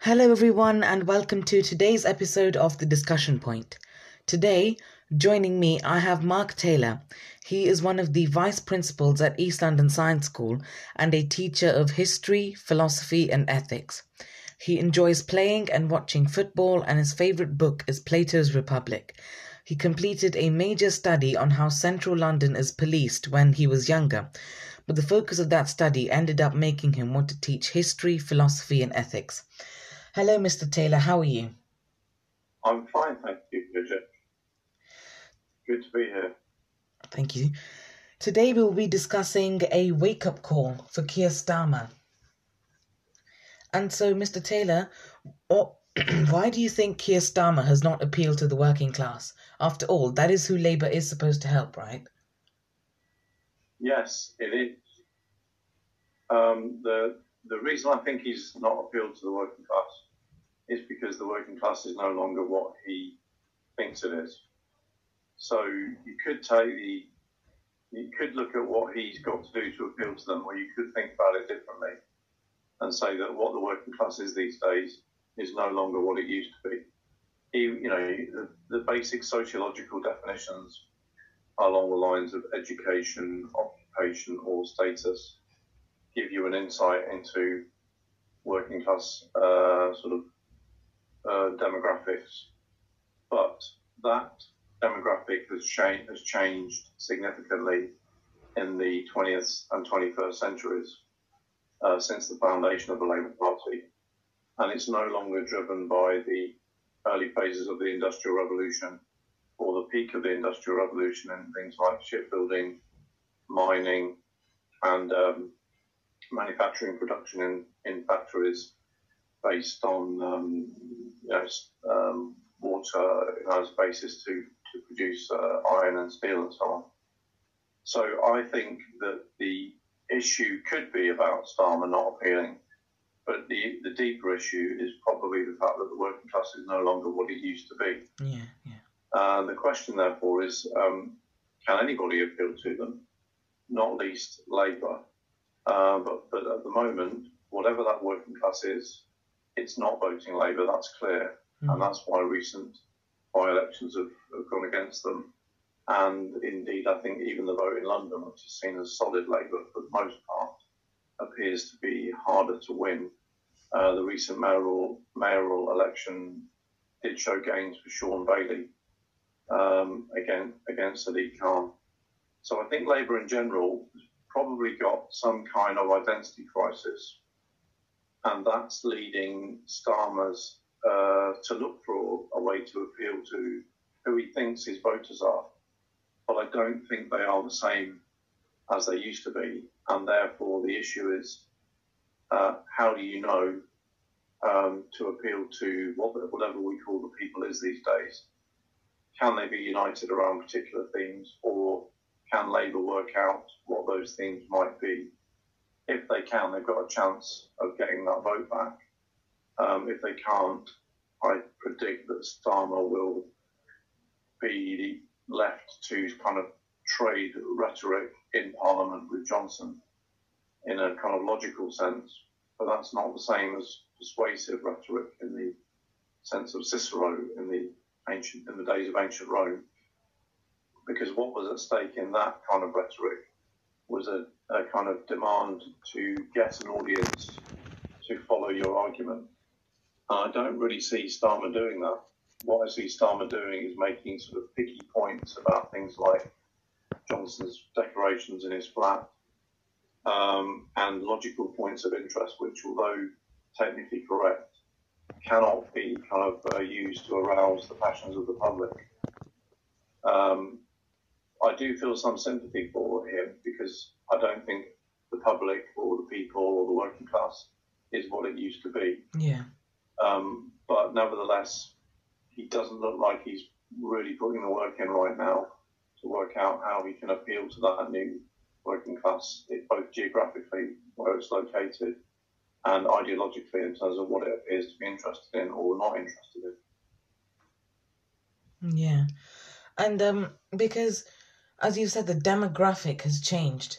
Hello, everyone, and welcome to today's episode of The Discussion Point. Today, joining me, I have Mark Taylor. He is one of the vice principals at East London Science School and a teacher of history, philosophy, and ethics. He enjoys playing and watching football, and his favorite book is Plato's Republic. He completed a major study on how central London is policed when he was younger, but the focus of that study ended up making him want to teach history, philosophy, and ethics. Hello, Mr. Taylor, how are you? I'm fine, thank you, Bridget. Good to be here. Thank you. Today we will be discussing a wake up call for Keir Starmer. And so, Mr. Taylor, why do you think Keir Starmer has not appealed to the working class? After all, that is who Labour is supposed to help, right? Yes, it is. Um, the the reason I think he's not appealed to the working class is because the working class is no longer what he thinks it is. So you could take the you could look at what he's got to do to appeal to them, or you could think about it differently and say that what the working class is these days is no longer what it used to be. He, you know, the, the basic sociological definitions along the lines of education, occupation, or status give you an insight into working class uh, sort of uh, demographics. But that demographic has, cha- has changed significantly in the 20th and 21st centuries uh, since the foundation of the Labour Party. And it's no longer driven by the early phases of the Industrial Revolution or the peak of the Industrial Revolution in things like shipbuilding, mining, and um, manufacturing production in, in factories based on um, you know, um, water as basis to, to produce uh, iron and steel and so on. So I think that the issue could be about Starmer not appealing, but the, the deeper issue is probably the fact that the working class is no longer what it used to be. Yeah, yeah. Uh, the question, therefore, is um, can anybody appeal to them? Not least Labour. Uh, but, but at the moment, whatever that working class is, it's not voting Labour, that's clear. Mm. And that's why recent by elections have, have gone against them. And indeed, I think even the vote in London, which is seen as solid Labour for the most part, appears to be harder to win. Uh, the recent mayoral, mayoral election did show gains for Shaun Bailey um, again, against Sadiq Khan. So I think Labour in general has probably got some kind of identity crisis, and that's leading Starmer's uh, to look for a way to appeal to who he thinks his voters are. But I don't think they are the same as they used to be, and therefore the issue is uh, how do you know um, to appeal to whatever we call the people is these days? Can they be united around particular themes, or can Labour work out what those themes might be? If they can, they've got a chance of getting that vote back. Um, if they can't, I predict that Starmer will be left to kind of trade rhetoric in Parliament with Johnson in a kind of logical sense, but that's not the same as persuasive rhetoric in the sense of Cicero in the ancient in the days of ancient Rome. Because what was at stake in that kind of rhetoric was a, a kind of demand to get an audience to follow your argument. I don't really see Starmer doing that. What I see Starmer doing is making sort of picky points about things like Johnson's decorations in his flat um, and logical points of interest, which, although technically correct, cannot be kind of uh, used to arouse the passions of the public. Um, I do feel some sympathy for him because I don't think the public or the people or the working class is what it used to be. Yeah. Um, but nevertheless, he doesn't look like he's really putting the work in right now to work out how he can appeal to that new working class, both geographically where it's located and ideologically in terms of what it appears to be interested in or not interested in. Yeah, and um, because as you said, the demographic has changed.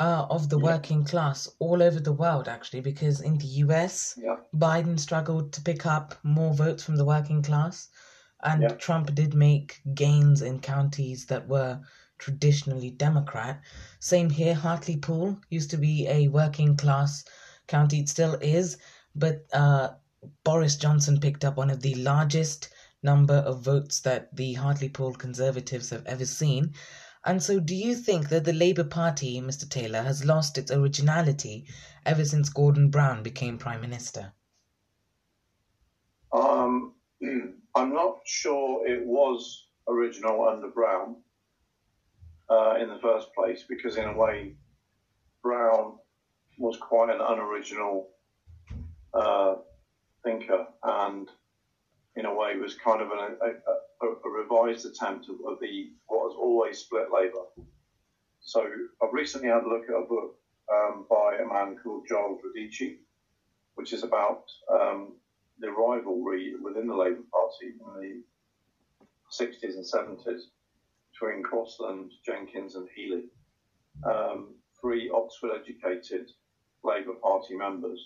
Uh, of the Yeah. working class all over the world, actually, because in the US, Yeah. Biden struggled to pick up more votes from the working class, and Yeah. Trump did make gains in counties that were traditionally Democrat. Same here, Hartlepool used to be a working class county, it still is, but uh, Boris Johnson picked up one of the largest number of votes that the Hartlepool Conservatives have ever seen. And so, do you think that the Labour Party, Mr. Taylor, has lost its originality ever since Gordon Brown became Prime Minister? Um, I'm not sure it was original under Brown uh, in the first place because, in a way, Brown was quite an unoriginal uh, thinker and, in a way, was kind of an, a, a, a revised attempt of, of the what has always split Labour. So I've recently had a look at a book um, by a man called Giles Radice, which is about um, the rivalry within the Labour Party in the 60s and 70s between Crosland, Jenkins, and Healey. Um, three Oxford educated Labour Party members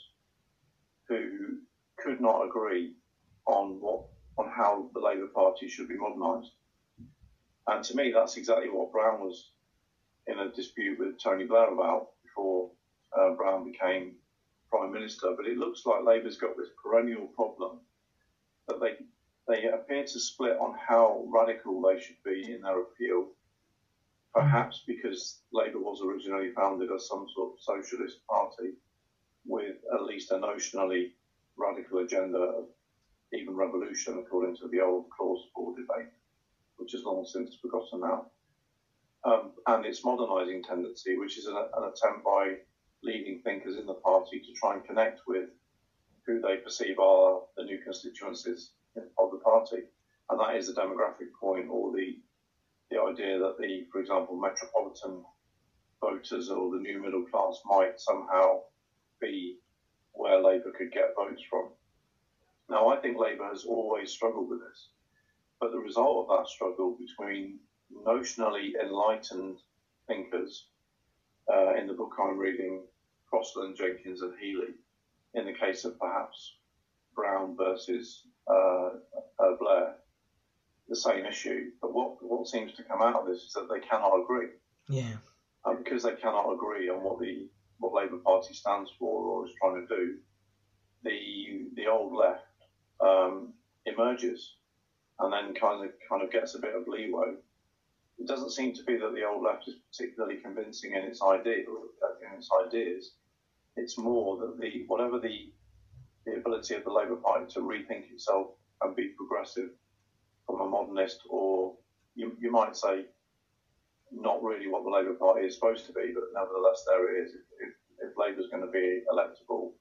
who could not agree on what on how the Labour Party should be modernised. And to me, that's exactly what Brown was in a dispute with Tony Blair about before uh, Brown became prime minister. But it looks like Labour's got this perennial problem that they they appear to split on how radical they should be in their appeal. Perhaps because Labour was originally founded as some sort of socialist party with at least a notionally radical agenda of even revolution, according to the old clause four debate, which is long since forgotten now. Um, and its modernising tendency, which is an, an attempt by leading thinkers in the party to try and connect with who they perceive are the new constituencies of the party, and that is the demographic point or the the idea that the, for example, metropolitan voters or the new middle class might somehow be where Labour could get votes from. Now, I think Labour has always struggled with this, but the result of that struggle between notionally enlightened thinkers uh, in the book I'm reading, Crosland, Jenkins, and Healey, in the case of perhaps Brown versus uh, uh, Blair, the same issue. But what, what seems to come out of this is that they cannot agree. Yeah. And because they cannot agree on what the what Labour Party stands for or is trying to do, the the old left um, emerges and then kind of kind of gets a bit of leeway. It doesn't seem to be that the old left is particularly convincing in its idea in its ideas. It's more that the whatever the the ability of the Labour Party to rethink itself and be progressive from a modernist, or you, you might say not really what the Labour Party is supposed to be, but nevertheless there it is. If, if, if Labour's going to be electable,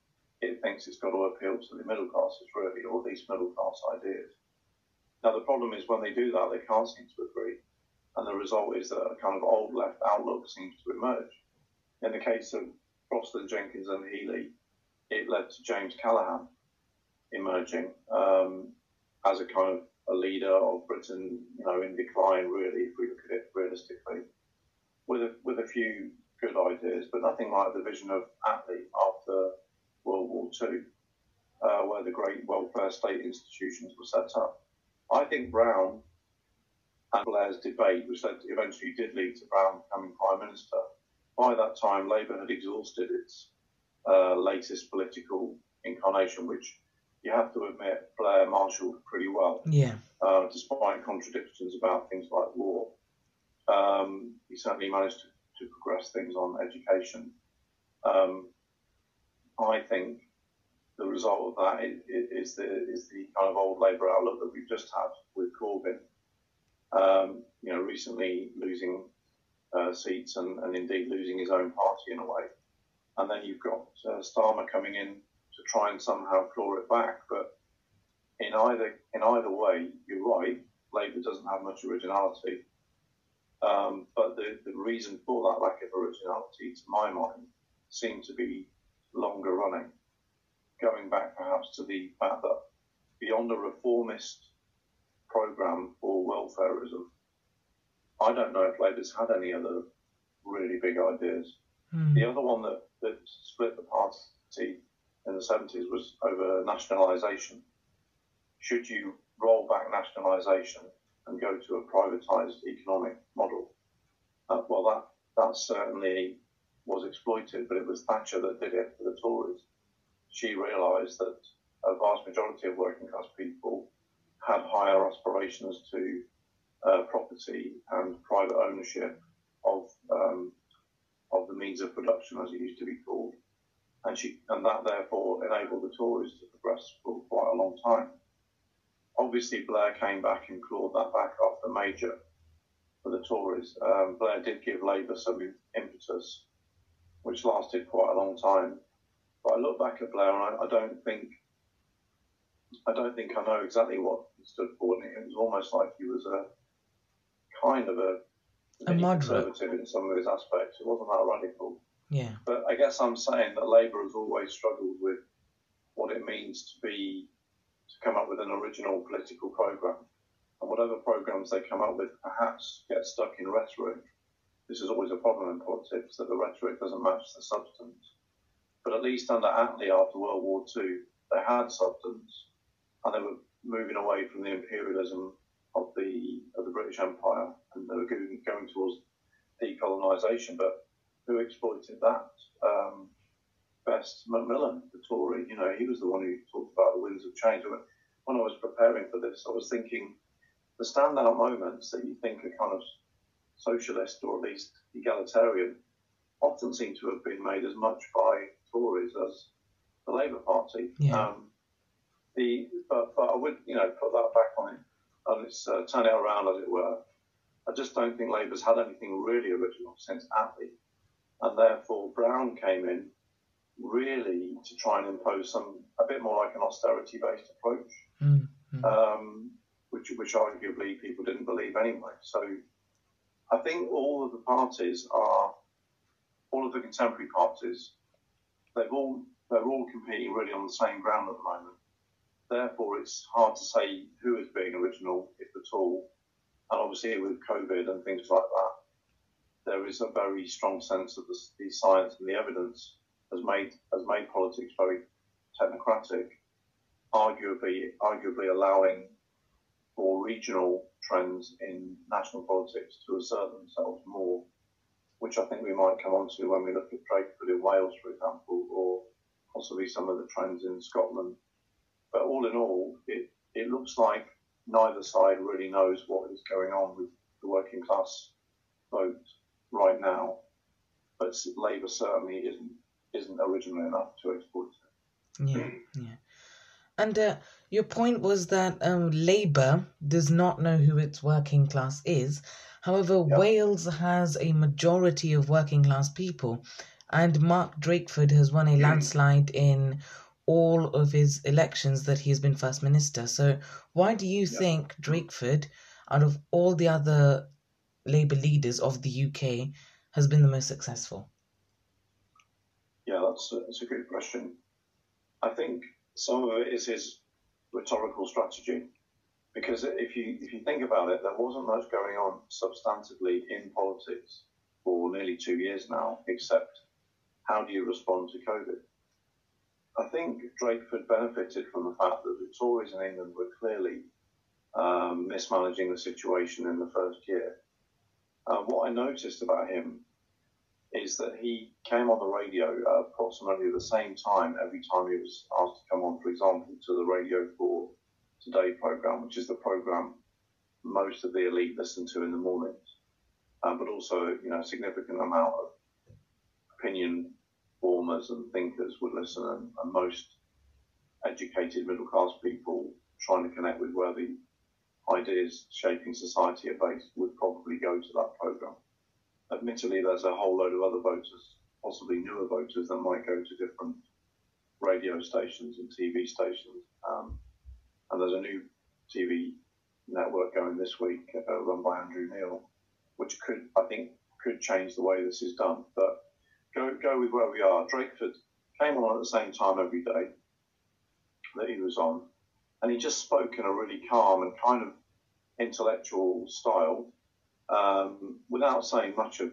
it thinks it's got to appeal to the middle classes really, or these middle class ideas. Now the problem is when they do that, they can't seem to agree, and the result is that a kind of old left outlook seems to emerge. In the case of Crosland, Jenkins, and Healey, it led to James Callaghan emerging um, as a kind of a leader of Britain, you know, in decline really, if we look at it realistically, with a, with a few good ideas, but nothing like the vision of Attlee after World War II, uh, where the great welfare state institutions were set up. I think Brown and Blair's debate, which led, eventually did lead to Brown becoming Prime Minister, by that time Labour had exhausted its uh, latest political incarnation, which you have to admit Blair marshalled pretty well, Yeah. uh, despite contradictions about things like war. Um, he certainly managed to, to progress things on education. Um, I think the result of that is, the is the kind of old Labour outlook that we've just had with Corbyn. Um, you know, recently losing uh, seats and, and indeed losing his own party in a way. And then you've got uh, Starmer coming in to try and somehow claw it back. But in either in either way, you're right. Labour doesn't have much originality. Um, but the, the reason for that lack of originality, to my mind, seemed to be longer running, going back perhaps to the fact that beyond a reformist programme for welfareism, I don't know if Labour's had any other really big ideas. Mm. The other one that, that split the party in the 70s was over nationalisation. Should you roll back nationalisation and go to a privatised economic model? Uh, well, that, that certainly was exploited, but it was Thatcher that did it for the Tories. She realised that a vast majority of working class people had higher aspirations to uh, property and private ownership of um, of the means of production, as it used to be called, and she and that therefore enabled the Tories to progress for quite a long time. Obviously, Blair came back and clawed that back after Major for the Tories. Um, Blair did give Labour some impetus, which lasted quite a long time. But I look back at Blair and I, I don't think I don't think I know exactly what he stood for. And it was almost like he was a kind of a, a moderate conservative in some of his aspects. It wasn't that radical. Yeah. But I guess I'm saying that Labour has always struggled with what it means to be to come up with an original political programme. And whatever programmes they come up with perhaps get stuck in rhetoric. This is always a problem in politics that the rhetoric doesn't match the substance. But at least under Attlee after World War II, they had substance and they were moving away from the imperialism of the of the British Empire, and they were going, going towards decolonisation. But who exploited that? Um, best Macmillan, the Tory. You know, he was the one who talked about the winds of change. When I was preparing for this, I was thinking the standout moments that you think are kind of socialist or at least egalitarian often seem to have been made as much by Tories as the Labour Party. Yeah. Um, the but, but I would you know put that back on it and it's uh, turn it around as it were. I just don't think Labour's had anything really original since Attlee, and therefore Brown came in really to try and impose some a bit more like an austerity-based approach, mm-hmm. um, which which arguably people didn't believe anyway. So I think all of the parties are all of the contemporary parties. They've all they're all competing really on the same ground at the moment therefore it's hard to say who is being original, if at all. And obviously with COVID and things like that, there is a very strong sense that the, the science and the evidence has made has made politics very technocratic, arguably arguably allowing for regional trends in national politics to assert themselves more, which I think we might come on to when we look at Drakeford in Wales, for example, or possibly some of the trends in Scotland but all in all, it, it looks like neither side really knows what is going on with the working class vote right now. But Labour certainly isn't isn't original enough to exploit it. Yeah, yeah. And uh, your point was that um, Labour does not know who its working class is. However, yep. Wales has a majority of working class people, and Mark Drakeford has won a landslide in all of his elections that he's been first minister. So why do you yeah. think Drakeford, out of all the other Labour leaders of the UK, has been the most successful? Yeah, that's a, that's a good question. I think some of it is his rhetorical strategy, because if you if you think about it, there wasn't much going on substantively in politics for nearly two years now, except how do you respond to COVID? I think Drakeford benefited from the fact that the Tories in England were clearly um, mismanaging the situation in the first year. Uh, what I noticed about him is that he came on the radio at approximately the same time every time he was asked to come on, for example, to the Radio 4 Today program, which is the program most of the elite listen to in the mornings, um, but also you know a significant amount of opinion formers and thinkers would listen, and, and most educated middle class people trying to connect with where the ideas shaping society are based would probably go to that program. Admittedly, there's a whole load of other voters, possibly newer voters, that might go to different radio stations and TV stations. Um, and there's a new TV network going this week, uh, run by Andrew Neil, which could, I think, could change the way this is done. But go go with where we are. Drakeford came on at the same time every day that he was on, and he just spoke in a really calm and kind of intellectual style, um, without saying much of,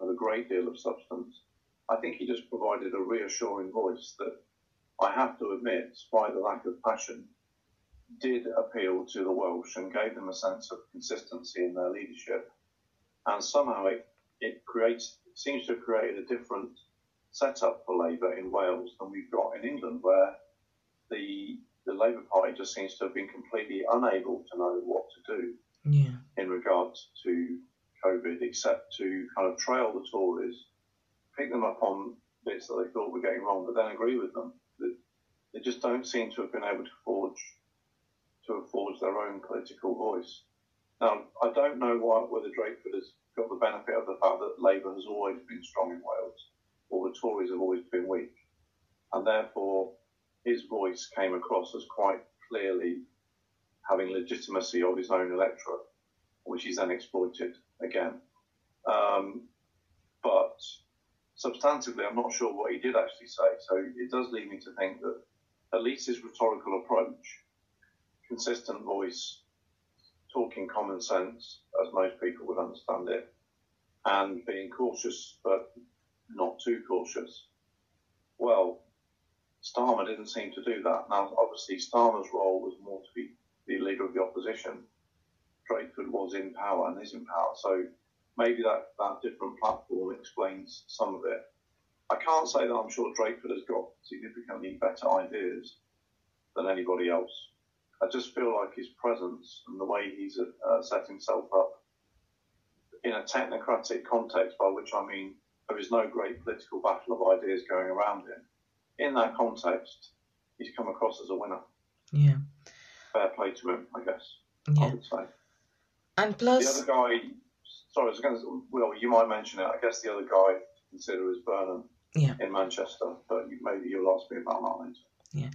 of, a great deal of substance. I think he just provided a reassuring voice that I have to admit, despite the lack of passion, did appeal to the Welsh and gave them a sense of consistency in their leadership. And somehow it, it creates seems to have created a different setup for Labour in Wales than we've got in England, where the the Labour Party just seems to have been completely unable to know what to do Yeah. in regards to COVID, except to kind of trail the Tories, pick them up on bits that they thought were getting wrong, but then agree with them. They, they just don't seem to have been able to forge to have forged their own political voice. Now, I don't know why, whether Drakeford has got the benefit of the fact that Labour has always been strong in Wales, or the Tories have always been weak, and therefore his voice came across as quite clearly having legitimacy of his own electorate, which he's then exploited again. Um, but substantively, I'm not sure what he did actually say. So it does lead me to think that at least his rhetorical approach, consistent voice, talking common sense, as most people would understand it, and being cautious but not too cautious. Well, Starmer didn't seem to do that. Now, obviously, Starmer's role was more to be the leader of the opposition. Drakeford was in power and is in power, so maybe that, that different platform explains some of it. I can't say that I'm sure Drakeford has got significantly better ideas than anybody else. I just feel like his presence and the way he's uh, set himself up in a technocratic context, by which I mean there is no great political battle of ideas going around him. In that context, he's come across as a winner. Yeah. Fair play to him, I guess. Yeah. I would say. And plus, The other guy, sorry, I was going to, Will, you might mention it. I guess the other guy to consider is Burnham Yeah. in Manchester, but maybe you'll ask me about that later. Yeah,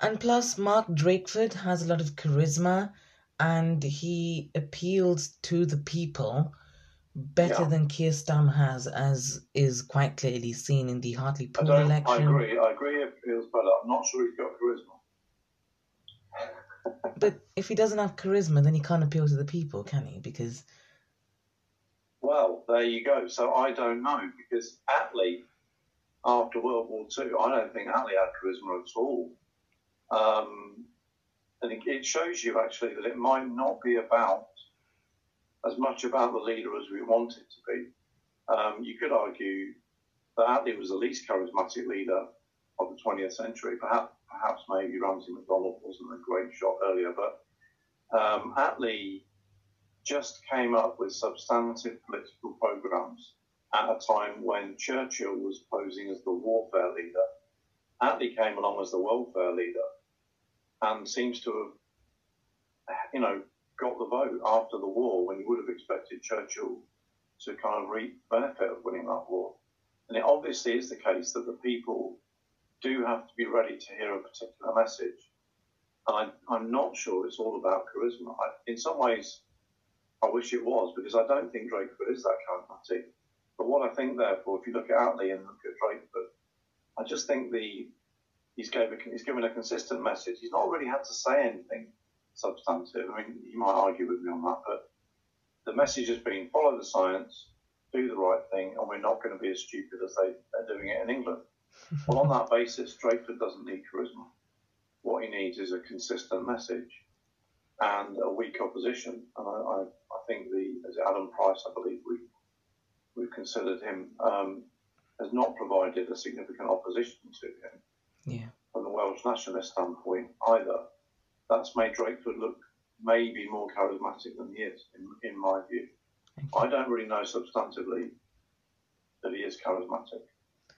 and plus, Mark Drakeford has a lot of charisma, and he appeals to the people better Yeah. than Keir Starmer has, as is quite clearly seen in the Hartlepool don't. I agree. I agree. It feels better. I'm not sure he's got charisma. But if he doesn't have charisma, then he can't appeal to the people, can he? Because Well, there you go. So I don't know because Attlee, after World War II, I don't think Attlee had charisma at all. Um, and it, shows you actually that it might not be about as much about the leader as we want it to be. Um, you could argue that Attlee was the least charismatic leader of the 20th century. Perhaps, perhaps maybe Ramsay MacDonald wasn't a great shot earlier, but um, Attlee just came up with substantive political programs at a time when Churchill was posing as the warfare leader. Attlee came along as the welfare leader and seems to have, you know, got the vote after the war when you would have expected Churchill to kind of reap benefit of winning that war. And it obviously is the case that the people do have to be ready to hear a particular message. And I, I'm not sure it's all about charisma. I, in some ways, I wish it was because I don't think Drakeford is that charismatic. But what I think, therefore, if you look at Attlee and look at Drakeford, I just think the he's gave a, he's given a consistent message. He's not really had to say anything substantive. I mean, you might argue with me on that, but the message has been follow the science, do the right thing, and we're not going to be as stupid as they, they're doing it in England. well, on that basis, Drakeford doesn't need charisma. What he needs is a consistent message and a weak opposition. And I, I, I think the as Adam Price, I believe we we've considered him um, has not provided a significant opposition to him yeah, from the Welsh nationalist standpoint either. That's made Drakeford look maybe more charismatic than he is, in, in my view. I don't really know substantively that he is charismatic.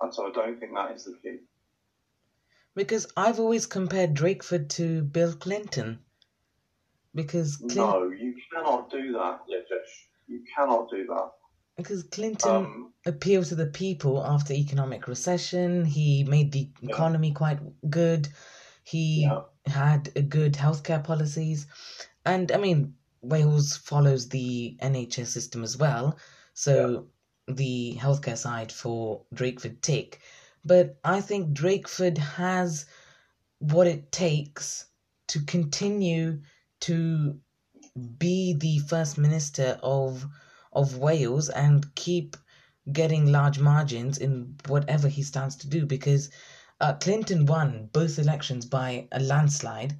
And so I don't think that is the key. because I've always compared Drakeford to Bill Clinton. Because Clin- No, you cannot do that, Lijesh. You cannot do that. because Clinton Um, appealed to the people after economic recession. He made the Yeah. economy quite good. He Yeah. had a good healthcare policies, and I mean Wales follows the NHS system as well, so the healthcare side for Drakeford tick. But I think Drakeford has what it takes to continue to be the first minister of of Wales and keep getting large margins in whatever he stands to do because uh, Clinton won both elections by a landslide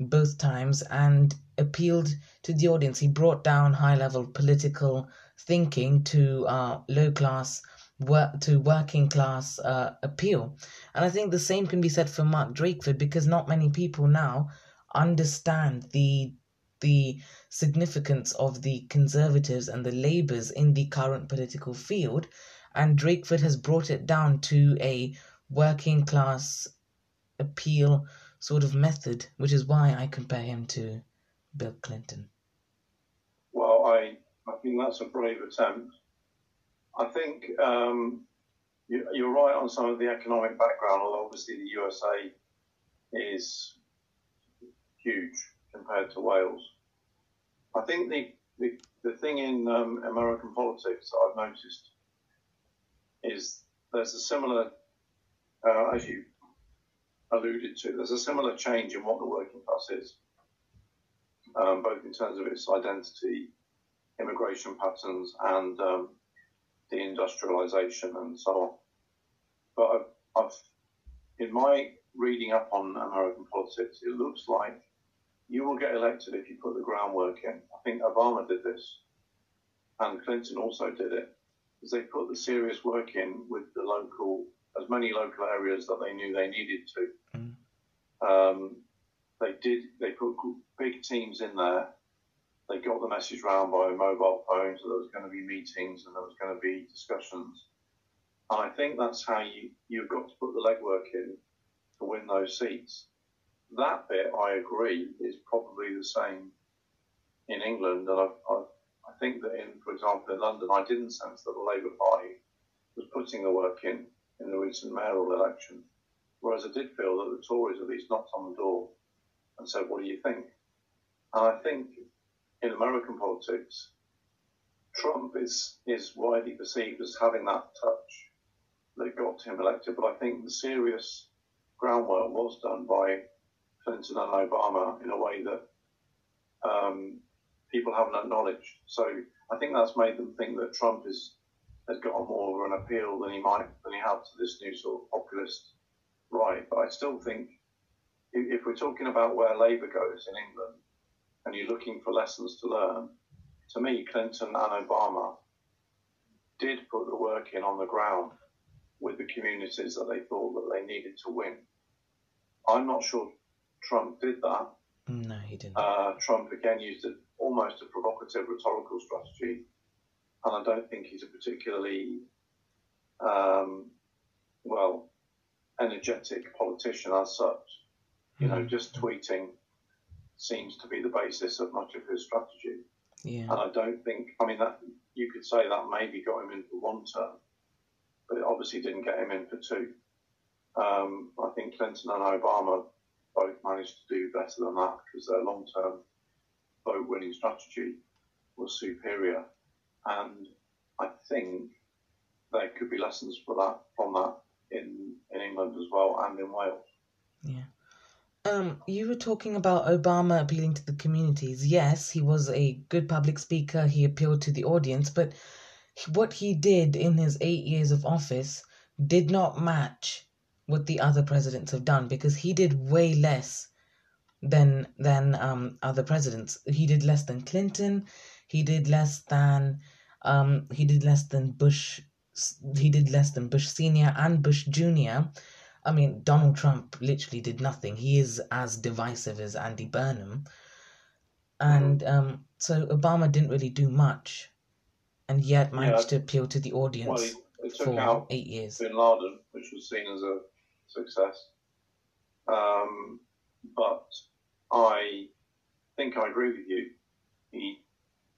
both times and appealed to the audience. He brought down high level political thinking to uh, low class work to working class uh, appeal. And I think the same can be said for Mark Drakeford because not many people now understand the the significance of the conservatives and the labours in the current political field and Drakeford has brought it down to a working class appeal sort of method, which is why I compare him to Bill Clinton. Think that's a brave attempt. I think um, you, you're right on some of the economic background, although obviously the USA is huge compared to Wales. I think the, the, the thing in um, American politics that I've noticed is there's a similar, uh, as you alluded to, there's a similar change in what the working class is, um, both in terms of its identity, immigration patterns, and um, deindustrialization and so on. But I've, I've, in my reading up on American politics, it looks like you will get elected if you put the groundwork in. I think Obama did this, and Clinton also did it, because they put the serious work in with the local, as many local areas that they knew they needed to. Mm. Um, they did. They put big teams in there they got the message round by mobile phones that there was going to be meetings and there was going to be discussions. And I think that's how you, you've got to put the legwork in to win those seats. That bit, I agree, is probably the same in England. And I've, I've, i think that in, for example, in London, I didn't sense that the Labour Party was putting the work in in the recent mayoral election. Whereas I did feel that the Tories at least knocked on the door and said, what do you think? And I think in American politics, Trump is is widely perceived as having that touch that got him elected. But I think the serious groundwork was done by Clinton and Obama in a way that um, people haven't acknowledged. So I think that's made them think that Trump is has got more of an appeal than he might than he had to this new sort of populist right. But I still think if we're talking about where Labour goes in England, and you're looking for lessons to learn, to me, Clinton and Obama did put the work in on the ground with the communities that they thought that they needed to win. I'm not sure Trump did that. No, he didn't. Uh, Trump again used a, almost a provocative rhetorical strategy, and I don't think he's a particularly um, well energetic politician as such. You know, mm-hmm. just tweeting seems to be the basis of much of his strategy. Yeah. And I don't think, I mean, that you could say that maybe got him in for one term, but it obviously didn't get him in for two. Um, I think Clinton and Obama both managed to do better than that because their long term vote winning strategy was superior. And I think there could be lessons for that from that in, in England as well and in Wales. Yeah. Um, you were talking about Obama appealing to the communities. Yes, he was a good public speaker. He appealed to the audience, but what he did in his eight years of office did not match what the other presidents have done because he did way less than than um, other presidents. He did less than Clinton. He did less than um, he did less than Bush. He did less than Bush Senior and Bush Junior I mean, Donald Trump literally did nothing. He is as divisive as Andy Burnham. And mm. um, so Obama didn't really do much, and yet managed yeah, to appeal to the audience well, he, he for eight years. Bin Laden, which was seen as a success. Um, but I think I agree with you. He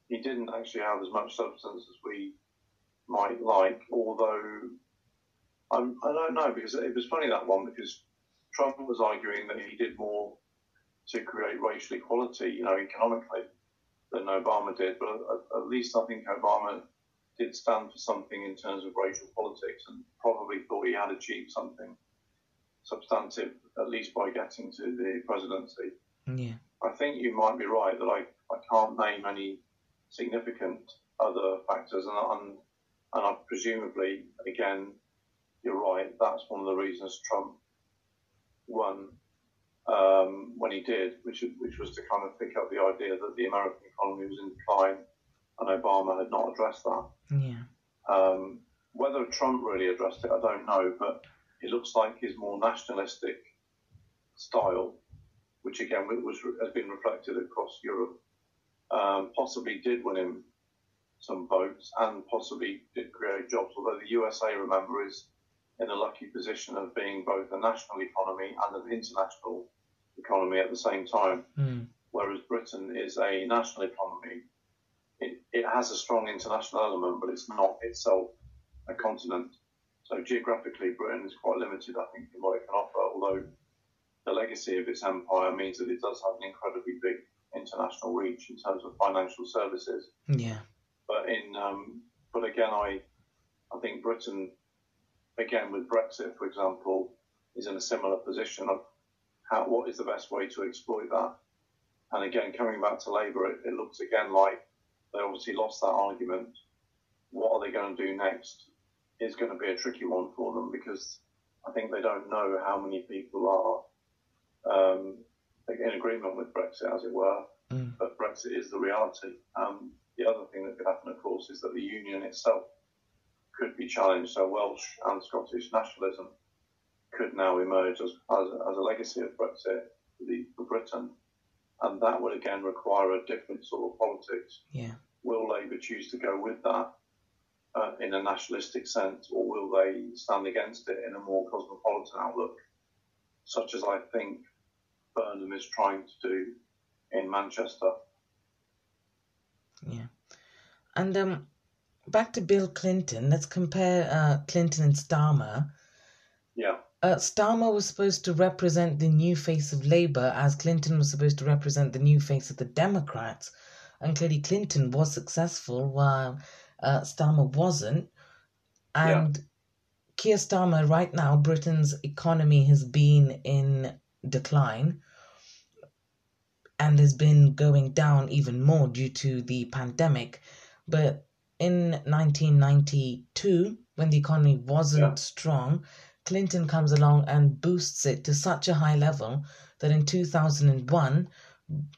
he didn't actually have as much substance as we might like, although I'm, I do not know because it was funny that one because Trump was arguing that he did more to create racial equality, you know, economically than Obama did. But at, at least I think Obama did stand for something in terms of racial politics and probably thought he had achieved something substantive, at least by getting to the presidency. Yeah. I think you might be right that I, I can't name any significant other factors, and, and and I presumably, again, you're right. That's one of the reasons Trump won um, when he did, which which was to kind of pick up the idea that the American economy was in decline, and Obama had not addressed that. Yeah. Um, whether Trump really addressed it, I don't know, but it looks like his more nationalistic style, which again was, has been reflected across Europe, um, possibly did win him some votes and possibly did create jobs. Although the USA, remember, is in a lucky position of being both a national economy and an international economy at the same time, mm. whereas Britain is a national economy. It, it has a strong international element, but it's not itself a continent. So geographically, Britain is quite limited, I think, in what it can offer, although the legacy of its empire means that it does have an incredibly big international reach in terms of financial services. Yeah. But in um, but again, I I think Britain, again with Brexit, for example, is in a similar position of how what is the best way to exploit that. And again, coming back to Labour, it, it looks again like they obviously lost that argument. What are they going to do next? Is going to be a tricky one for them because I think they don't know how many people are um, in agreement with Brexit, as it were. Mm. But Brexit is the reality. Um, the other thing that could happen, of course, is that the union itself could be challenged. So Welsh and Scottish nationalism could now emerge as, as, as a legacy of Brexit for, the, for Britain. And that would again require a different sort of politics. Yeah. Will Labour choose to go with that uh, in a nationalistic sense, or will they stand against it in a more cosmopolitan outlook, such as I think Burnham is trying to do in Manchester? Yeah. And um, back to Bill Clinton. Let's compare uh, Clinton and Starmer. Yeah. Uh, Starmer was supposed to represent the new face of Labour, as Clinton was supposed to represent the new face of the Democrats. And clearly, Clinton was successful while uh, Starmer wasn't. And yeah. Keir Starmer, right now, Britain's economy has been in decline and has been going down even more due to the pandemic. But in 1992, when the economy wasn't yeah. strong, Clinton comes along and boosts it to such a high level that in 2001,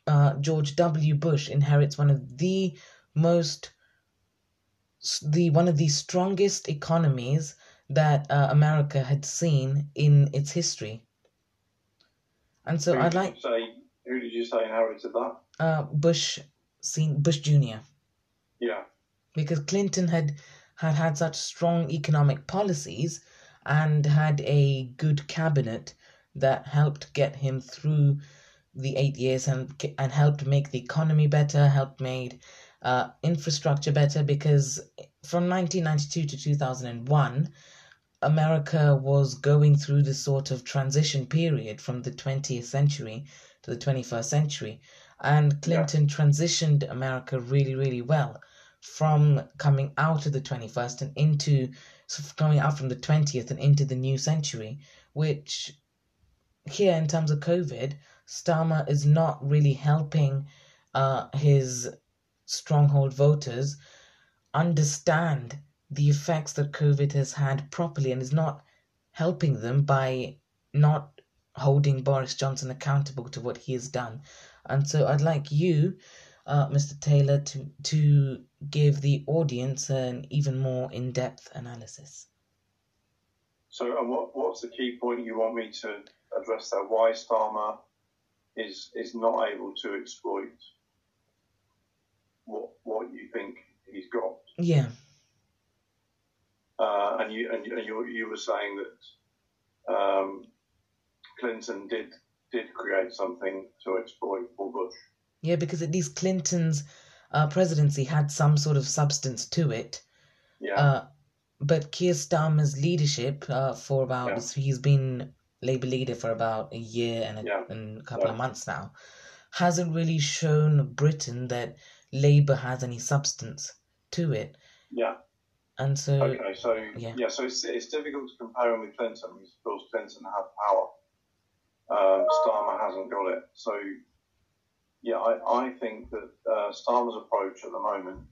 uh, George W. Bush inherits one of the most the one of the strongest economies that uh, America had seen in its history. And so I'd like say who did you say inherited that? Uh, Bush, seen Bush Jr. Yeah. Because Clinton had had had such strong economic policies and had a good cabinet that helped get him through the eight years and and helped make the economy better, helped made uh, infrastructure better. Because from 1992 to 2001, America was going through this sort of transition period from the 20th century to the 21st century, and Clinton yeah. transitioned America really, really well from coming out of the 21st and into coming out from the 20th and into the new century, which here in terms of COVID, Starmer is not really helping uh, his stronghold voters understand the effects that COVID has had properly and is not helping them by not holding Boris Johnson accountable to what he has done. And so I'd like you, uh, Mr. Taylor, to, to give the audience an even more in depth analysis. So, and what, what's the key point you want me to address there? Why Starmer is, is not able to exploit what, what you think he's got? Yeah. Uh, and you and you, you were saying that um, Clinton did did create something to exploit for Bush. Yeah, because at least Clinton's uh, presidency had some sort of substance to it. Yeah. Uh, but Keir Starmer's leadership uh, for about yeah. he's been Labour leader for about a year and a, yeah. and a couple yeah. of months now, hasn't really shown Britain that Labour has any substance to it. Yeah. And so okay, so yeah, yeah so it's, it's difficult to compare him with Clinton because of course Clinton had power um, Starmer hasn't got it. So, yeah, I, I think that uh, Starmer's approach at the moment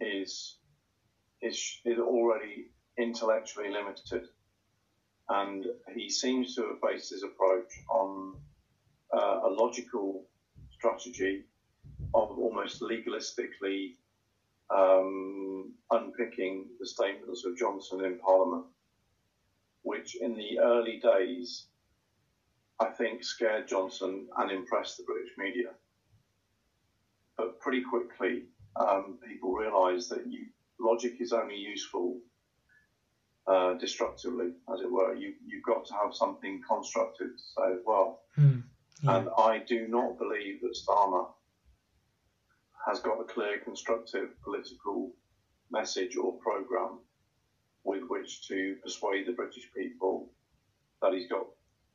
is is, is already intellectually limited. And he seems to have based his approach on uh, a logical strategy of almost legalistically um, unpicking the statements of Johnson in Parliament, which in the early days, I think, scared Johnson and impressed the British media. But pretty quickly, um, people realised that you, logic is only useful uh, destructively, as it were. You, you've got to have something constructive to say as well. Mm, yeah. And I do not believe that Starmer has got a clear, constructive political message or programme with which to persuade the British people that he's got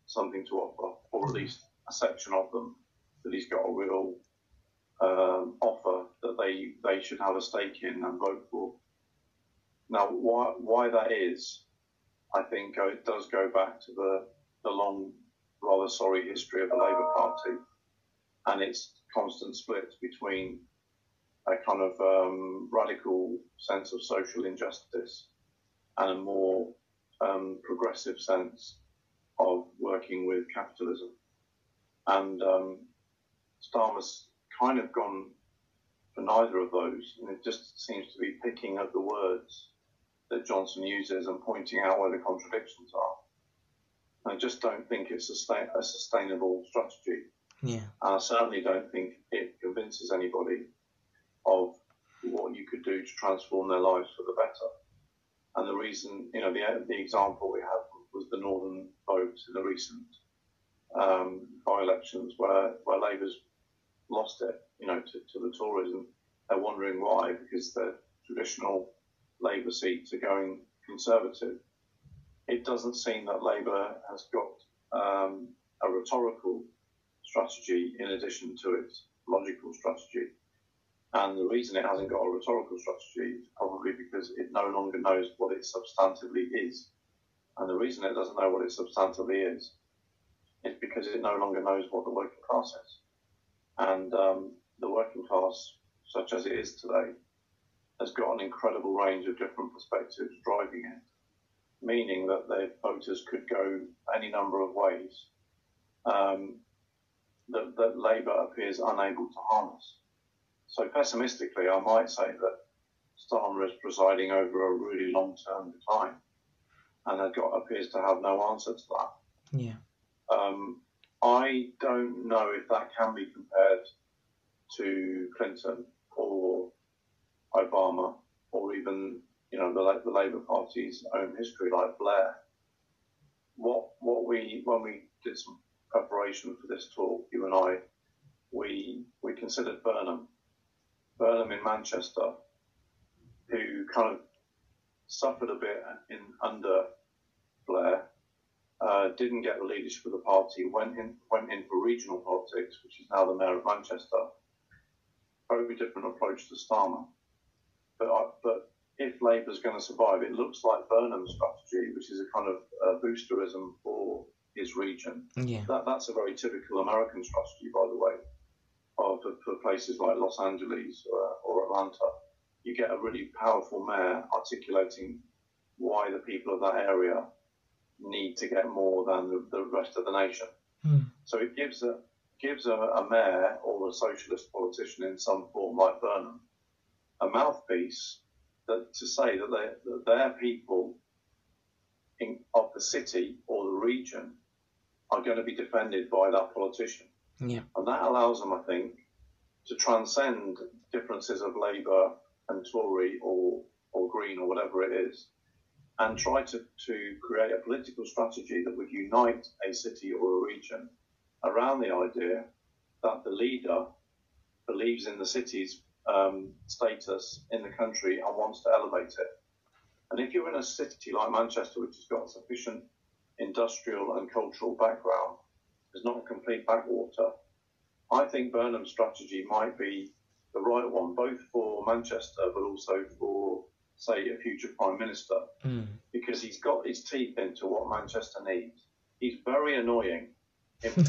something to offer, or at least a section of them, that he's got a real um, offer that they they should have a stake in and vote for. Now, why why that is, I think uh, it does go back to the the long, rather sorry history of the Labour Party and its constant splits between a kind of um, radical sense of social injustice and a more um, progressive sense of working with capitalism. And um, Starmer's kind of gone for neither of those, and it just seems to be picking at the words that Johnson uses and pointing out where the contradictions are. And I just don't think it's a, a sustainable strategy. Yeah. And I certainly don't think it convinces anybody of what you could do to transform their lives for the better. And the reason, you know, the, the example we had was the Northern vote in the recent um, by-elections where, where Labour's lost it, you know, to, to the Tories. And they're wondering why, because the traditional Labour seats are going Conservative. It doesn't seem that Labour has got um, a rhetorical strategy in addition to its logical strategy. And the reason it hasn't got a rhetorical strategy is probably because it no longer knows what it substantively is. And the reason it doesn't know what it substantively is is because it no longer knows what the working class is. And um, the working class, such as it is today, has got an incredible range of different perspectives driving it, meaning that their voters could go any number of ways um, that, that Labour appears unable to harness. So pessimistically, I might say that Starmer is presiding over a really long-term decline, and has got appears to have no answer to that. Yeah. Um, I don't know if that can be compared to Clinton or Obama or even you know the, the Labour Party's own history, like Blair. What what we when we did some preparation for this talk, you and I, we we considered Burnham Burnham in Manchester, who kind of suffered a bit in under Blair, uh, didn't get the leadership of the party, went in went in for regional politics, which is now the mayor of Manchester. Very different approach to Starmer, but uh, but if Labour's going to survive, it looks like Burnham's strategy, which is a kind of uh, boosterism for his region. Yeah. That, that's a very typical American strategy, by the way for, for places like Los Angeles or, or Atlanta, you get a really powerful mayor articulating why the people of that area need to get more than the, the rest of the nation. Mm. So it gives a gives a, a, mayor or a socialist politician in some form like Burnham a mouthpiece that to say that, they, that their people in, of the city or the region are going to be defended by that politician. Yeah. And that allows them, I think, to transcend differences of Labour and Tory or, or Green or whatever it is, and try to, to create a political strategy that would unite a city or a region around the idea that the leader believes in the city's um, status in the country and wants to elevate it. And if you're in a city like Manchester, which has got sufficient industrial and cultural background, is not a complete backwater. I think Burnham's strategy might be the right one, both for Manchester but also for, say, a future Prime Minister, mm. because he's got his teeth into what Manchester needs. He's very annoying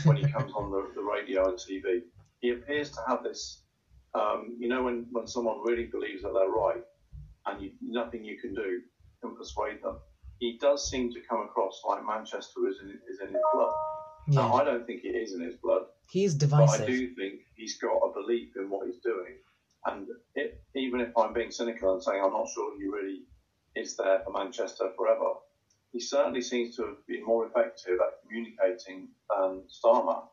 when he comes on the, the radio and TV. He appears to have this, um, you know, when, when someone really believes that they're right and you, nothing you can do can persuade them. He does seem to come across like Manchester is in, is in his blood. Yeah. Now, I don't think it is in his blood, He's but divisive. I do think he's got a belief in what he's doing. And it, even if I'm being cynical and saying I'm not sure he really is there for Manchester forever, he certainly seems to have been more effective at communicating than Starmer.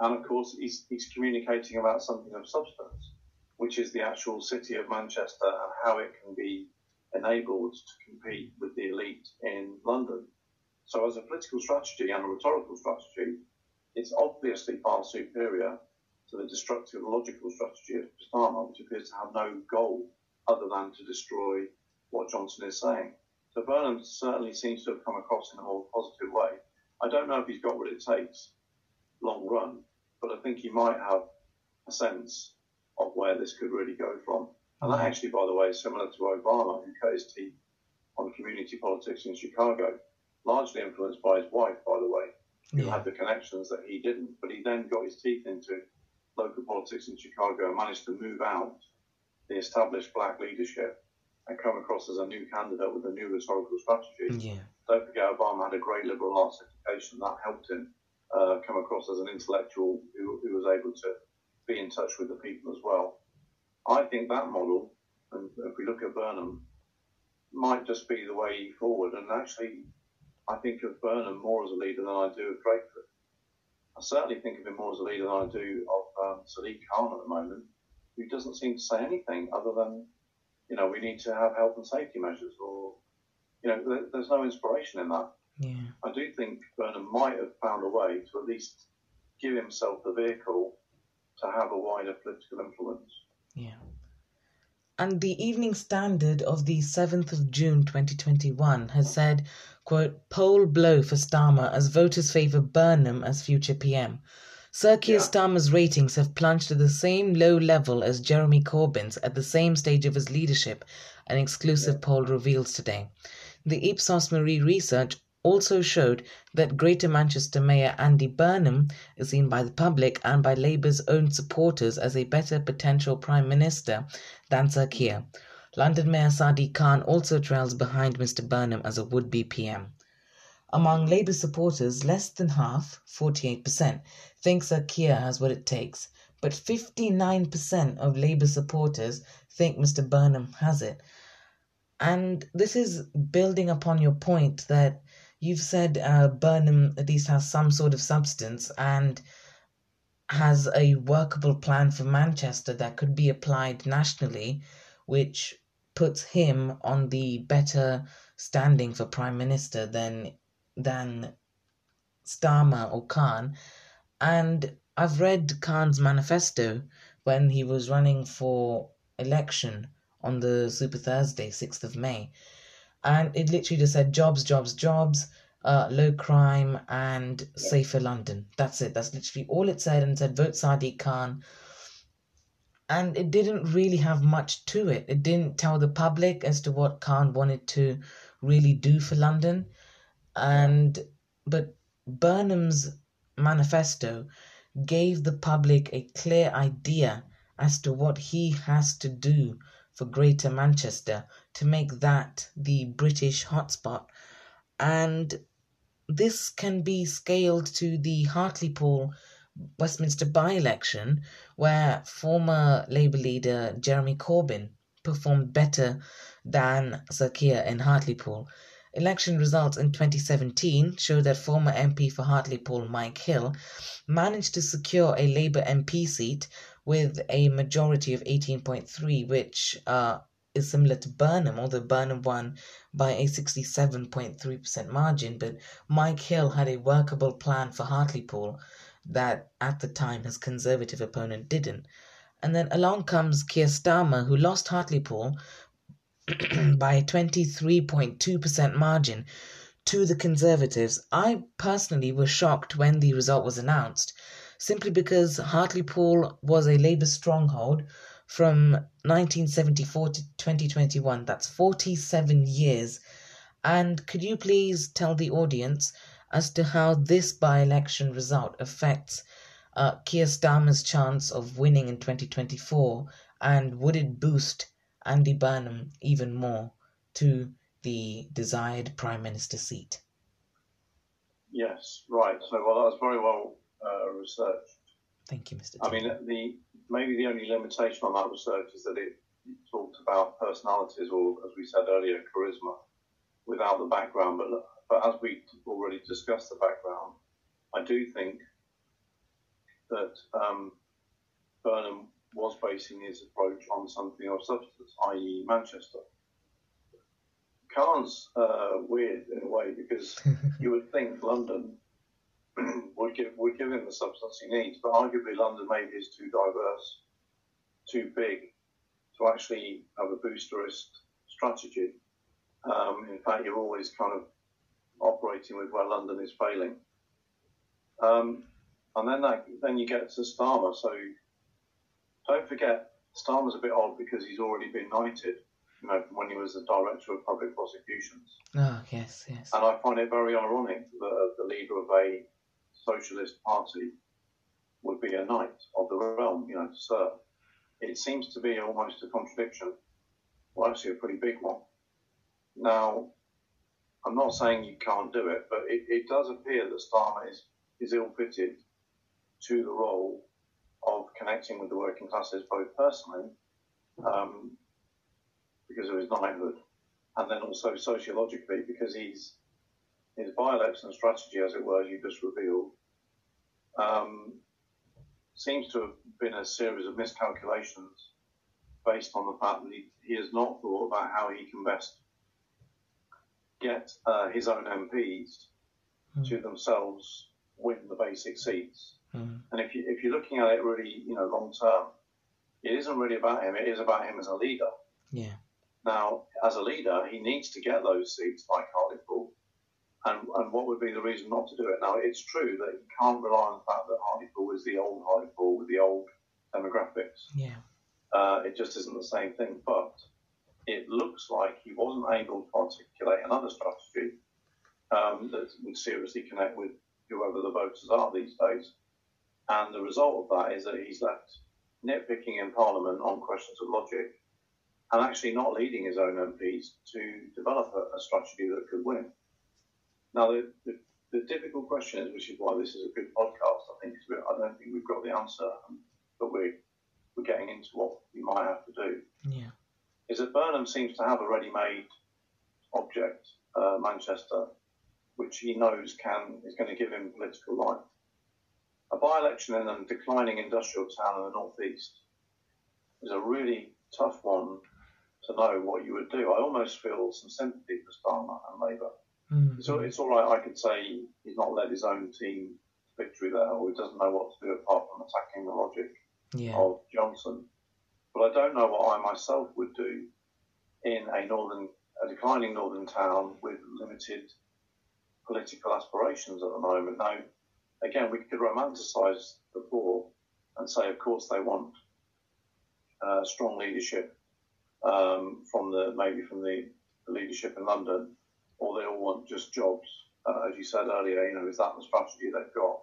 And of course, he's, he's communicating about something of substance, which is the actual city of Manchester and how it can be enabled to compete with the elite in London. So, as a political strategy and a rhetorical strategy, it's obviously far superior to the destructive logical strategy of Starmer, which appears to have no goal other than to destroy what Johnson is saying. So Burnham certainly seems to have come across in a more positive way. I don't know if he's got what it takes long run, but I think he might have a sense of where this could really go from. And that mm-hmm. actually, by the way, is similar to Obama, who cut his teeth on community politics in Chicago, largely influenced by his wife, by the way, who Yeah. had the connections that he didn't. But he then got his teeth into local politics in Chicago and managed to move out the established black leadership and come across as a new candidate with a new rhetorical strategy. Yeah. Don't forget, Obama had a great liberal arts education. That helped him uh, come across as an intellectual who, who was able to be in touch with the people as well. I think that model, and if we look at Burnham, might just be the way forward. And actually, I think of Burnham more as a leader than I do of Drakeford. I certainly think of him more as a leader than I do of um, Sadiq Khan at the moment, who doesn't seem to say anything other than, you know, we need to have health and safety measures, or, you know, there, there's no inspiration in that. Yeah. I do think Burnham might have found a way to at least give himself the vehicle to have a wider political influence. Yeah. And the Evening Standard of the 7th of June 2021 has said, quote, poll blow for Starmer as voters favour Burnham as future PM. Sir Keir Yeah. Starmer's ratings have plunged to the same low level as Jeremy Corbyn's at the same stage of his leadership, an exclusive poll reveals today. The Ipsos MORI research also showed that Greater Manchester Mayor Andy Burnham is seen by the public and by Labour's own supporters as a better potential Prime Minister than Sir Keir. London Mayor Sadiq Khan also trails behind Mr Burnham as a would-be PM. Among Labour supporters, less than half, 48%, think Sir Keir has what it takes, but 59% of Labour supporters think Mr Burnham has it. And this is building upon your point that you've said uh, Burnham at least has some sort of substance and has a workable plan for Manchester that could be applied nationally, which puts him on the better standing for prime minister than than Starmer or Khan. And I've read Khan's manifesto when he was running for election on the Super Thursday, 6th of May. And it literally just said jobs, jobs, jobs, uh, low crime, and safer London. That's it. That's literally all it said. And it said vote Sadiq Khan. And it didn't really have much to it. It didn't tell the public as to what Khan wanted to really do for London. And but Burnham's manifesto gave the public a clear idea as to what he has to do for Greater Manchester to make that the British hotspot. And this can be scaled to the Hartlepool Westminster by election, where former Labour leader Jeremy Corbyn performed better than Sir Keir in Hartlepool. Election results in 2017 show that former MP for Hartlepool Mike Hill managed to secure a Labour MP seat with a majority of 18.3, which uh, is similar to Burnham, although Burnham won by a 67.3% margin. But Mike Hill had a workable plan for Hartlepool that at the time his Conservative opponent didn't. And then along comes Keir Starmer, who lost Hartlepool by a 23.2% margin to the Conservatives. I personally was shocked when the result was announced, simply because Hartlepool was a Labour stronghold from 1974 to 2021. That's 47 years. And could you please tell the audience as to how this by election result affects uh, Keir Starmer's chance of winning in 2024? And would it boost Andy Burnham even more to the desired Prime Minister seat? Yes, right. So, well, that's very well uh, researched. Thank you, Mr. I mean, the maybe the only limitation on that research is that it talked about personalities, or as we said earlier, charisma, without the background. But but as we already discussed the background, I do think that um, Burnham was basing his approach on something of substance, i.e., Manchester. Khan's uh, weird in a way because you would think London would give would give him the substance he needs, but arguably London maybe is too diverse, too big to actually have a boosterist strategy. Um, in fact, you're always kind of operating with where London is failing. Um, and then that, then you get to Starmer. So don't forget, Starmer's a bit odd because he's already been knighted, you know, when he was the director of public prosecutions. Oh, yes, yes. And I find it very ironic that the leader of a socialist party would be a knight of the realm, you know, to serve. It seems to be almost a contradiction, well, actually a pretty big one. Now, I'm not saying you can't do it, but it, it does appear that Starmer is, is ill fitted to the role of connecting with the working classes, both personally, um, because of his knighthood, and then also sociologically, because he's his by-election strategy, as it were, you just revealed, um, seems to have been a series of miscalculations based on the fact that he, he has not thought about how he can best get uh, his own MPs mm. to themselves win the basic seats. Mm. And if you if you're looking at it really, you know, long term, it isn't really about him. It is about him as a leader. Yeah. Now, as a leader, he needs to get those seats like Hartlepool. And, and what would be the reason not to do it? Now, it's true that you can't rely on the fact that Hartlepool is the old Hartlepool with the old demographics. Yeah. Uh, it just isn't the same thing. But it looks like he wasn't able to articulate another strategy um, that would seriously connect with whoever the voters are these days. And the result of that is that he's left nitpicking in Parliament on questions of logic and actually not leading his own MPs to develop a, a strategy that could win. Now, the, the, the, difficult question is, which is why this is a good podcast, I think, because I don't think we've got the answer, but we're, we're getting into what we might have to do. Yeah. Is that Burnham seems to have a ready made object, uh, Manchester, which he knows can is going to give him political life. A by-election in a declining industrial town in the northeast is a really tough one to know what you would do. I almost feel some sympathy for Starmer and Labour. Mm-hmm. So it's all right. I could say he's not led his own team to victory there, or he doesn't know what to do apart from attacking the logic yeah. of Johnson. But I don't know what I myself would do in a northern, a declining northern town with limited political aspirations at the moment. Now, again, we could romanticise the poor and say, of course, they want uh, strong leadership um, from the maybe from the, the, leadership in London, or they all want just jobs. Uh, as you said earlier, you know, is that the strategy they've got?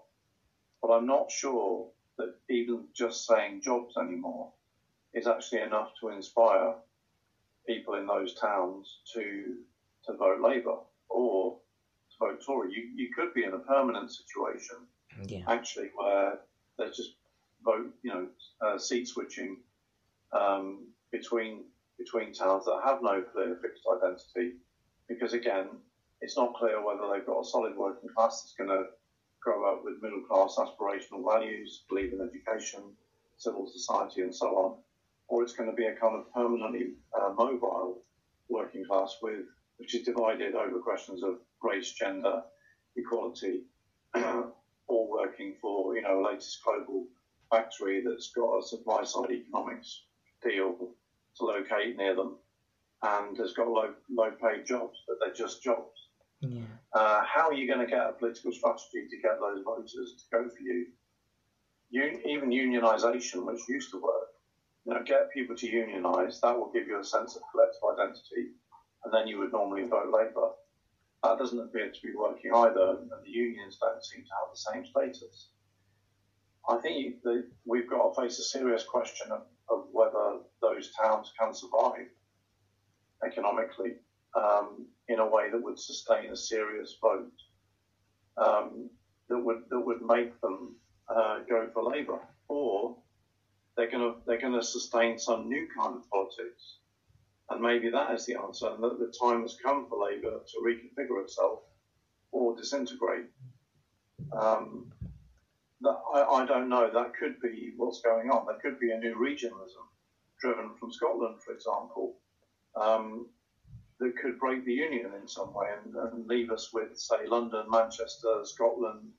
But I'm not sure that even just saying jobs anymore is actually enough to inspire people in those towns to to vote Labour or vote Tory. You, you could be in a permanent situation, yeah. actually, where there's just vote, you know, uh, seat switching um, between between towns that have no clear fixed identity, because again, it's not clear whether they've got a solid working class that's going to grow up with middle class aspirational values, believe in education, civil society, and so on, or it's going to be a kind of permanently uh, mobile working class with which is divided over questions of race, gender, equality, all working for you know latest global factory that's got a supply side economics deal to locate near them and has got low low paid jobs, but they're just jobs. Yeah. Uh, how are you going to get a political strategy to get those voters to go for you? Un- even unionisation, which used to work, you know, get people to unionise. That will give you a sense of collective identity, and then you would normally vote Labour. That doesn't appear to be working either, and the unions don't seem to have the same status. I think that we've got to face a serious question of, of whether those those towns can survive economically um, in a way that would sustain a serious vote um, that would that would make them uh, go for Labour, or they're going to they're going to sustain some new kind of politics, and maybe that is the answer, and that the time has come for Labour to reconfigure itself or disintegrate. Um, that, I, I don't know. That could be what's going on. There could be a new regionalism driven from Scotland, for example, um, that could break the union in some way and, and, leave us with, say, London, Manchester, Scotland,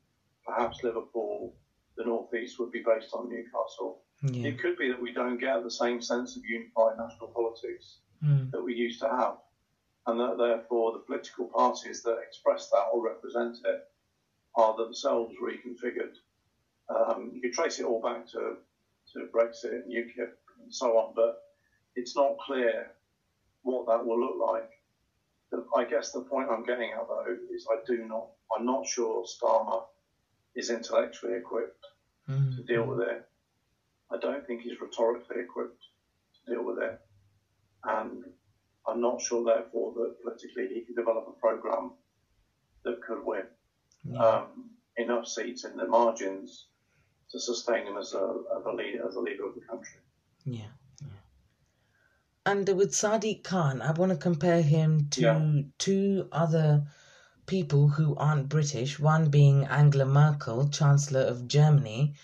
perhaps Liverpool. The northeast would be based on Newcastle. Yeah. It could be that we don't get the same sense of unified national politics mm. that we used to have, and that therefore the political parties that express that or represent it are themselves reconfigured. Um, you could trace it all back to, to Brexit and UKIP and so on, but it's not clear what that will look like. I guess the point I'm getting at though is I do not, I'm not sure Starmer is intellectually equipped mm-hmm. to deal with it. I don't think he's rhetorically equipped to deal with it. And I'm not sure, therefore, that politically he can develop a program that could win yeah. um, enough seats in the margins to sustain him as a, as a leader, as a leader of the country. Yeah. And with Sadiq Khan, I want to compare him to yeah. two other people who aren't British, one being Angela Merkel, Chancellor of Germany,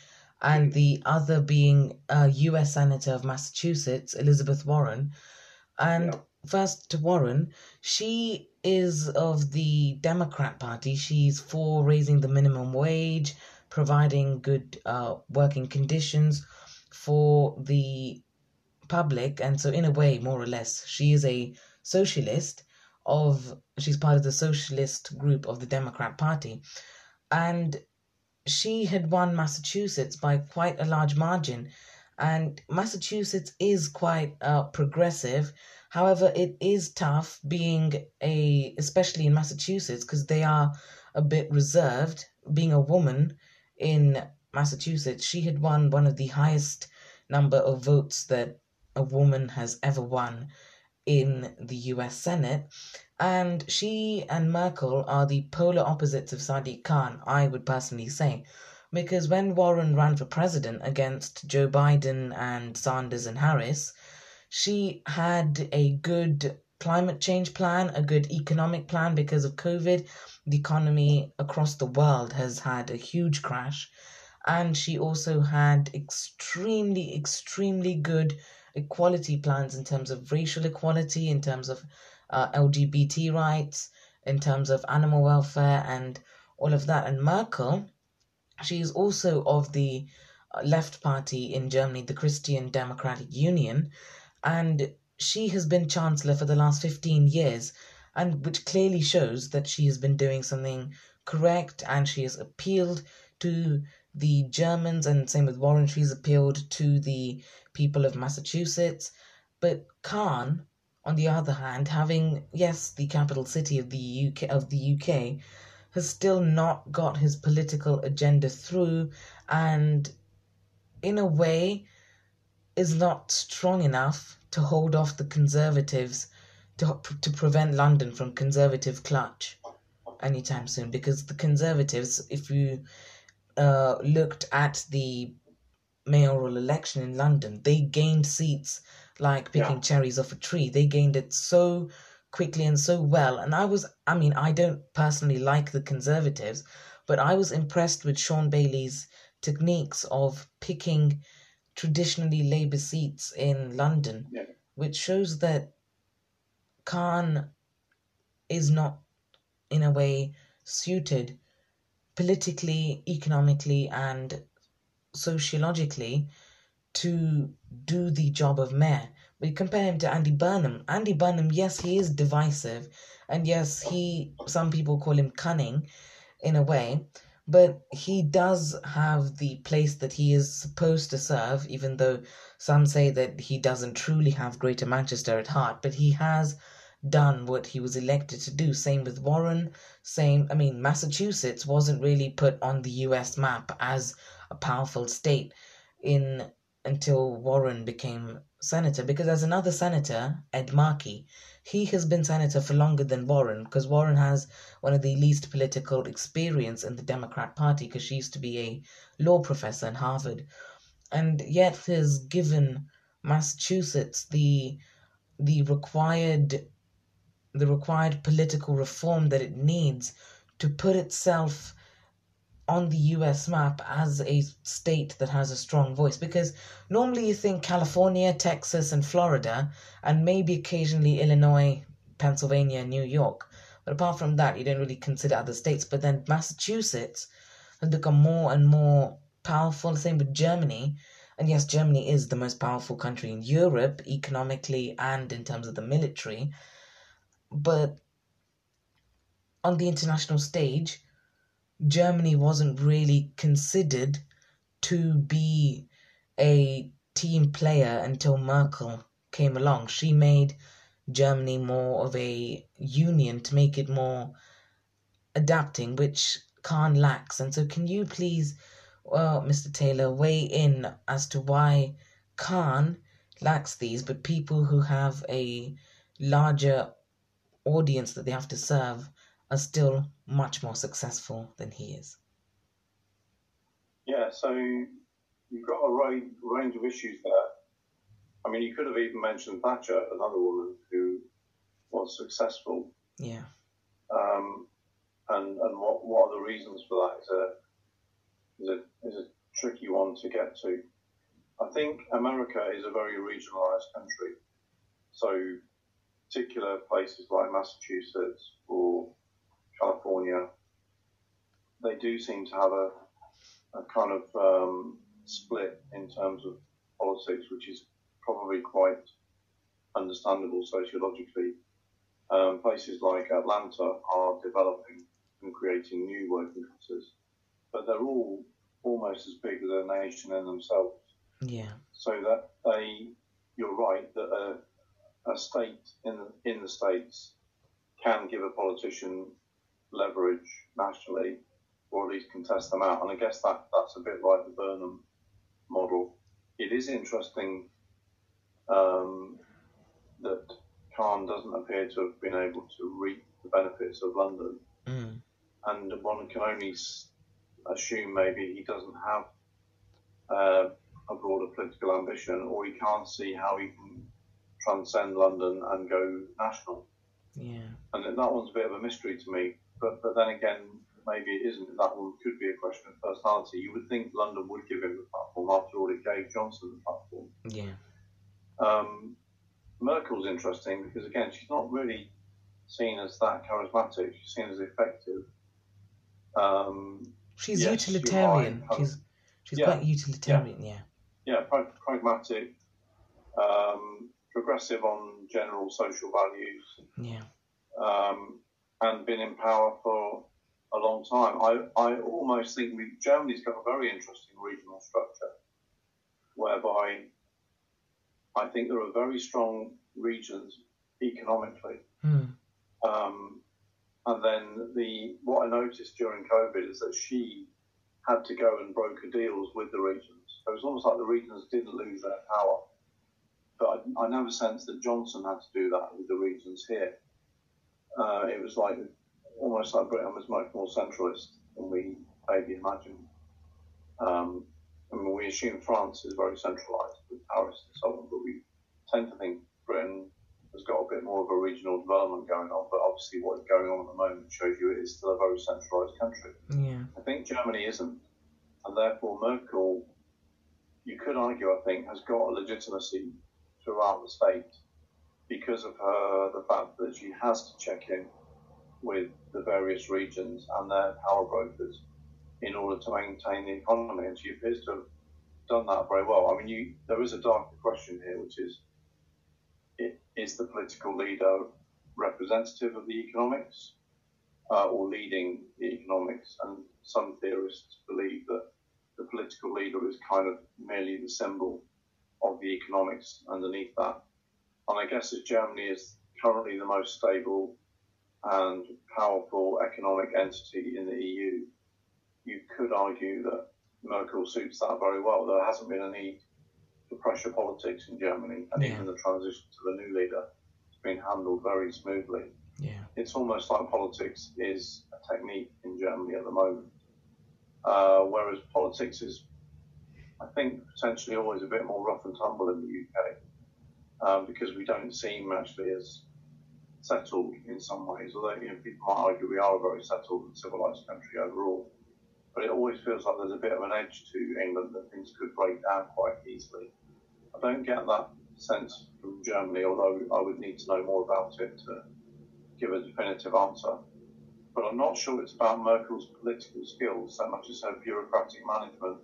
and the other being a US Senator of Massachusetts, Elizabeth Warren. And yeah. first to Warren, she is of the Democrat Party. She's for raising the minimum wage, providing good uh, working conditions for the public, and so in a way, more or less, she is a socialist of she's part of the socialist group of the Democrat Party, and she had won Massachusetts by quite a large margin. And Massachusetts is quite uh, progressive. However, it is tough being a, especially in Massachusetts, because they are a bit reserved. Being a woman in Massachusetts, she had won one of the highest number of votes that a woman has ever won in the US Senate. And she and Merkel are the polar opposites of Sadiq Khan, I would personally say. Because when Warren ran for president against Joe Biden and Sanders and Harris, she had a good climate change plan, a good economic plan because of COVID. The economy across the world has had a huge crash. And she also had extremely, extremely good equality plans in terms of racial equality, in terms of uh, LGBT rights, in terms of animal welfare, and all of that. And Merkel, she is also of the uh, left party in Germany, the Christian Democratic Union, and she has been chancellor for the last 15 years, and which clearly shows that she has been doing something correct and she has appealed to the Germans, and same with Warren, she's appealed to the people of Massachusetts. But Khan, on the other hand, having yes, the capital city of the UK of the UK, has still not got his political agenda through, and in a way, is not strong enough to hold off the Conservatives to to prevent London from Conservative clutch anytime soon. Because the Conservatives, if you uh, looked at the mayoral election in London, they gained seats like picking yeah. cherries off a tree. They gained it so quickly and so well. And I was, I mean, I don't personally like the Conservatives, but I was impressed with Shaun Bailey's techniques of picking traditionally Labour seats in London, yeah. which shows that Khan is not, in a way, suited politically, economically, and sociologically to do the job of mayor. We compare him to Andy Burnham. Andy Burnham, yes, he is divisive, and yes, he some people call him cunning in a way, but he does have the place that he is supposed to serve, even though some say that he doesn't truly have Greater Manchester at heart, but he has done what he was elected to do. Same with Warren. Same, I mean, Massachusetts wasn't really put on the US map as a powerful state in until Warren became senator because there's another senator, Ed Markey. He has been senator for longer than Warren because Warren has one of the least political experience in the Democrat Party because she used to be a law professor in Harvard, and yet has given Massachusetts the the required the required political reform that it needs to put itself on the US map as a state that has a strong voice because normally you think California, Texas, and Florida, and maybe occasionally Illinois, Pennsylvania, New York. But apart from that, you don't really consider other states. But then Massachusetts has become more and more powerful. Same with Germany. And yes, Germany is the most powerful country in Europe economically and in terms of the military. But on the international stage, Germany wasn't really considered to be a team player until Merkel came along. She made Germany more of a union to make it more adapting, which Khan lacks. And so, can you please, well, Mr. Taylor, weigh in as to why Khan lacks these, but people who have a larger audience that they have to serve are still much more successful than he is. Yeah, so you've got a range of issues there. I mean, you could have even mentioned Thatcher, another woman who was successful. Yeah. Um, and and what, what are the reasons for that is a, is a, is a tricky one to get to. I think America is a very regionalized country. So, particular places like Massachusetts or California, they do seem to have a, a kind of um, split in terms of politics, which is probably quite understandable sociologically. Um, places like Atlanta are developing and creating new working classes, but they're all almost as big as a nation in themselves. Yeah. So that they, you're right that a, a state in in the states can give a politician leverage nationally, or at least contest them out. And I guess that that's a bit like the Burnham model. It is interesting um, that Khan doesn't appear to have been able to reap the benefits of London, mm. and one can only assume maybe he doesn't have uh, a broader political ambition, or he can't see how he can transcend London and go national. Yeah. And that one's a bit of a mystery to me but but then again, maybe it isn't. That one could be a question of personality. You would think London would give him the platform after all it gave Johnson the platform. Yeah. Um, Merkel's interesting because again, she's not really seen as that charismatic. She's seen as effective. Um, she's yes, utilitarian. She's she's yeah, quite utilitarian. Yeah. Yeah, yeah pragmatic, um, progressive on general social values. Yeah. Um, and been in power for a long time. I, I almost think we, Germany's got a very interesting regional structure whereby I think there are very strong regions economically. Mm. Um, and then the what I noticed during COVID is that she had to go and broker deals with the regions. So it was almost like the regions didn't lose their power. But I, I never sensed that Johnson had to do that with the regions here uh, it was like almost like Britain was much more centralist than we maybe imagined. Um, I mean, we assume France is very centralised with Paris and so on, but we tend to think Britain has got a bit more of a regional development going on. But obviously, what is going on at the moment shows you it is still a very centralised country. Yeah. I think Germany isn't, and therefore Merkel, you could argue, I think, has got a legitimacy throughout the state because of her, the fact that she has to check in with the various regions and their power brokers in order to maintain the economy, and she appears to have done that very well. I mean, you, there is a darker question here, which is: Is the political leader representative of the economics, uh, or leading the economics? And some theorists believe that the political leader is kind of merely the symbol of the economics underneath that. And I guess as Germany is currently the most stable and powerful economic entity in the EU, you could argue that Merkel suits that very well. There hasn't been a need the pressure politics in Germany and Yeah. even the transition to the new leader has been handled very smoothly. Yeah. It's almost like politics is a technique in Germany at the moment, uh, whereas politics is, I think, potentially always a bit more rough and tumble in the UK um, because we don't seem actually as settled in some ways. Although you know, people might argue we are a very settled and civilised country overall, but it always feels like there's a bit of an edge to England that things could break down quite easily. I don't get that sense from Germany, although I would need to know more about it to give a definitive answer. But I'm not sure it's about Merkel's political skills so much as her bureaucratic management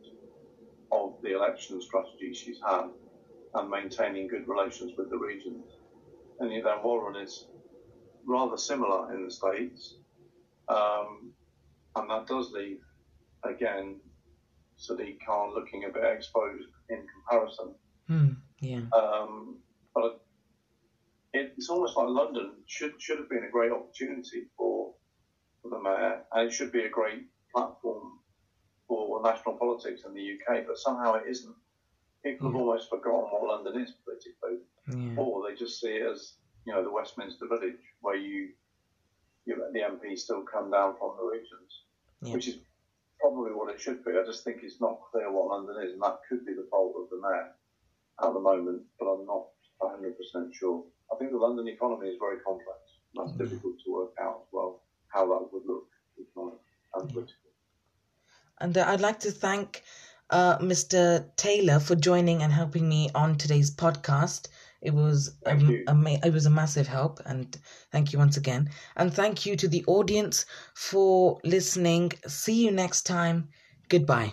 of the election strategy she's had and maintaining good relations with the region. And yet then Warren is rather similar in the States, um, and that does leave, again, Sadiq Khan looking a bit exposed in comparison. Hmm. Yeah. Um, but it's almost like London should should have been a great opportunity for, for the mayor, and it should be a great platform for national politics in the UK. But somehow it isn't. People have almost forgotten what London is politically, or they just see it as you know the Westminster Village, where you you the MPs still come down from the regions, Yeah. which is probably what it should be. I just think it's not clear what London is, and that could be the fault of the mayor at the moment, but I'm not 100% sure. I think the London economy is very complex. That's Yeah. difficult to work out as well, how that would look economic and political. And uh, I'd like to thank uh, Mr. Taylor for joining and helping me on today's podcast. It was you. ama- it was a massive help, and thank you once again. And thank you to the audience for listening. See you next time. Goodbye.